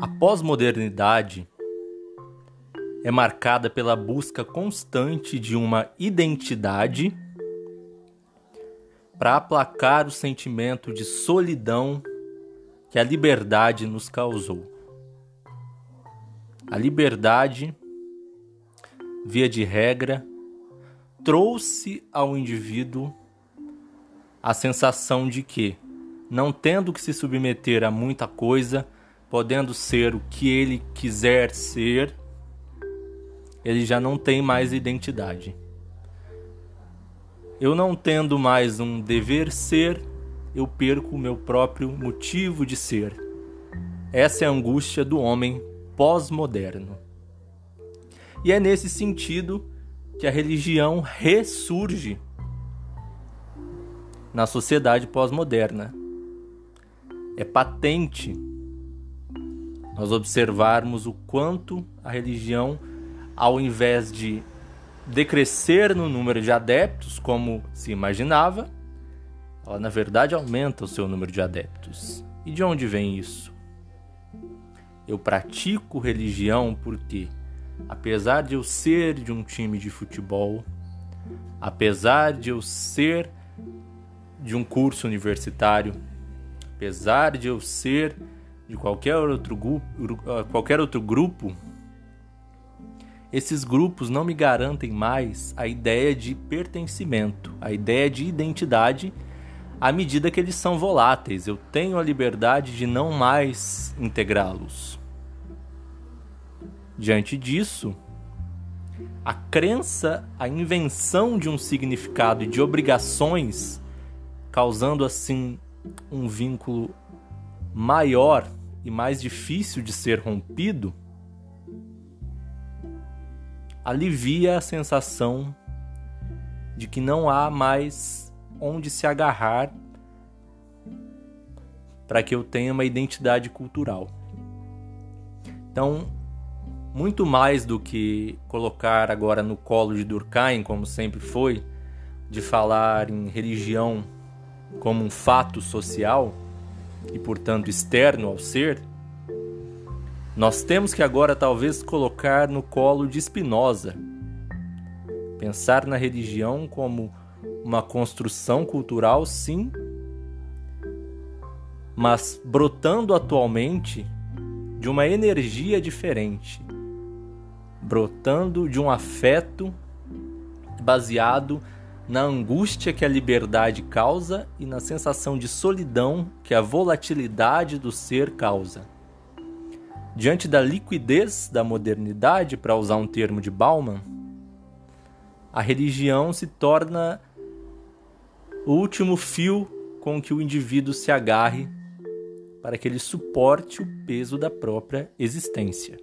A pós-modernidade é marcada pela busca constante de uma identidade para aplacar o sentimento de solidão que a liberdade nos causou. A liberdade, via de regra, trouxe ao indivíduo a sensação de que, não tendo que se submeter a muita coisa, podendo ser o que ele quiser ser, ele já não tem mais identidade. Eu não tendo mais um dever ser, eu perco o meu próprio motivo de ser. Essa é a angústia do homem pós-moderno. E é nesse sentido que a religião ressurge na sociedade pós-moderna. É patente nós observarmos o quanto a religião, ao invés de decrescer no número de adeptos, como se imaginava, ela na verdade aumenta o seu número de adeptos. E de onde vem isso? Eu pratico religião porque, apesar de eu ser de um time de futebol, apesar de eu ser de um curso universitário, apesar de eu ser de qualquer outro, grupo, ah, qualquer outro grupo, esses grupos não me garantem mais a ideia de pertencimento, a ideia de identidade, à medida que eles são voláteis. Eu tenho a liberdade de não mais integrá-los. Diante disso, a crença, a invenção de um significado e de obrigações, causando assim um vínculo maior e mais difícil de ser rompido, alivia a sensação de que não há mais onde se agarrar para que eu tenha uma identidade cultural. Então, muito mais do que colocar agora no colo de Durkheim, como sempre foi, de falar em religião como um fato social, e, portanto, externo ao ser, nós temos que agora talvez colocar no colo de Spinoza. Pensar na religião como uma construção cultural, sim, mas brotando atualmente de uma energia diferente, brotando de um afeto baseado na angústia que a liberdade causa e na sensação de solidão que a volatilidade do ser causa. Diante da liquidez da modernidade, para usar um termo de Bauman, a religião se torna o último fio com que o indivíduo se agarre para que ele suporte o peso da própria existência.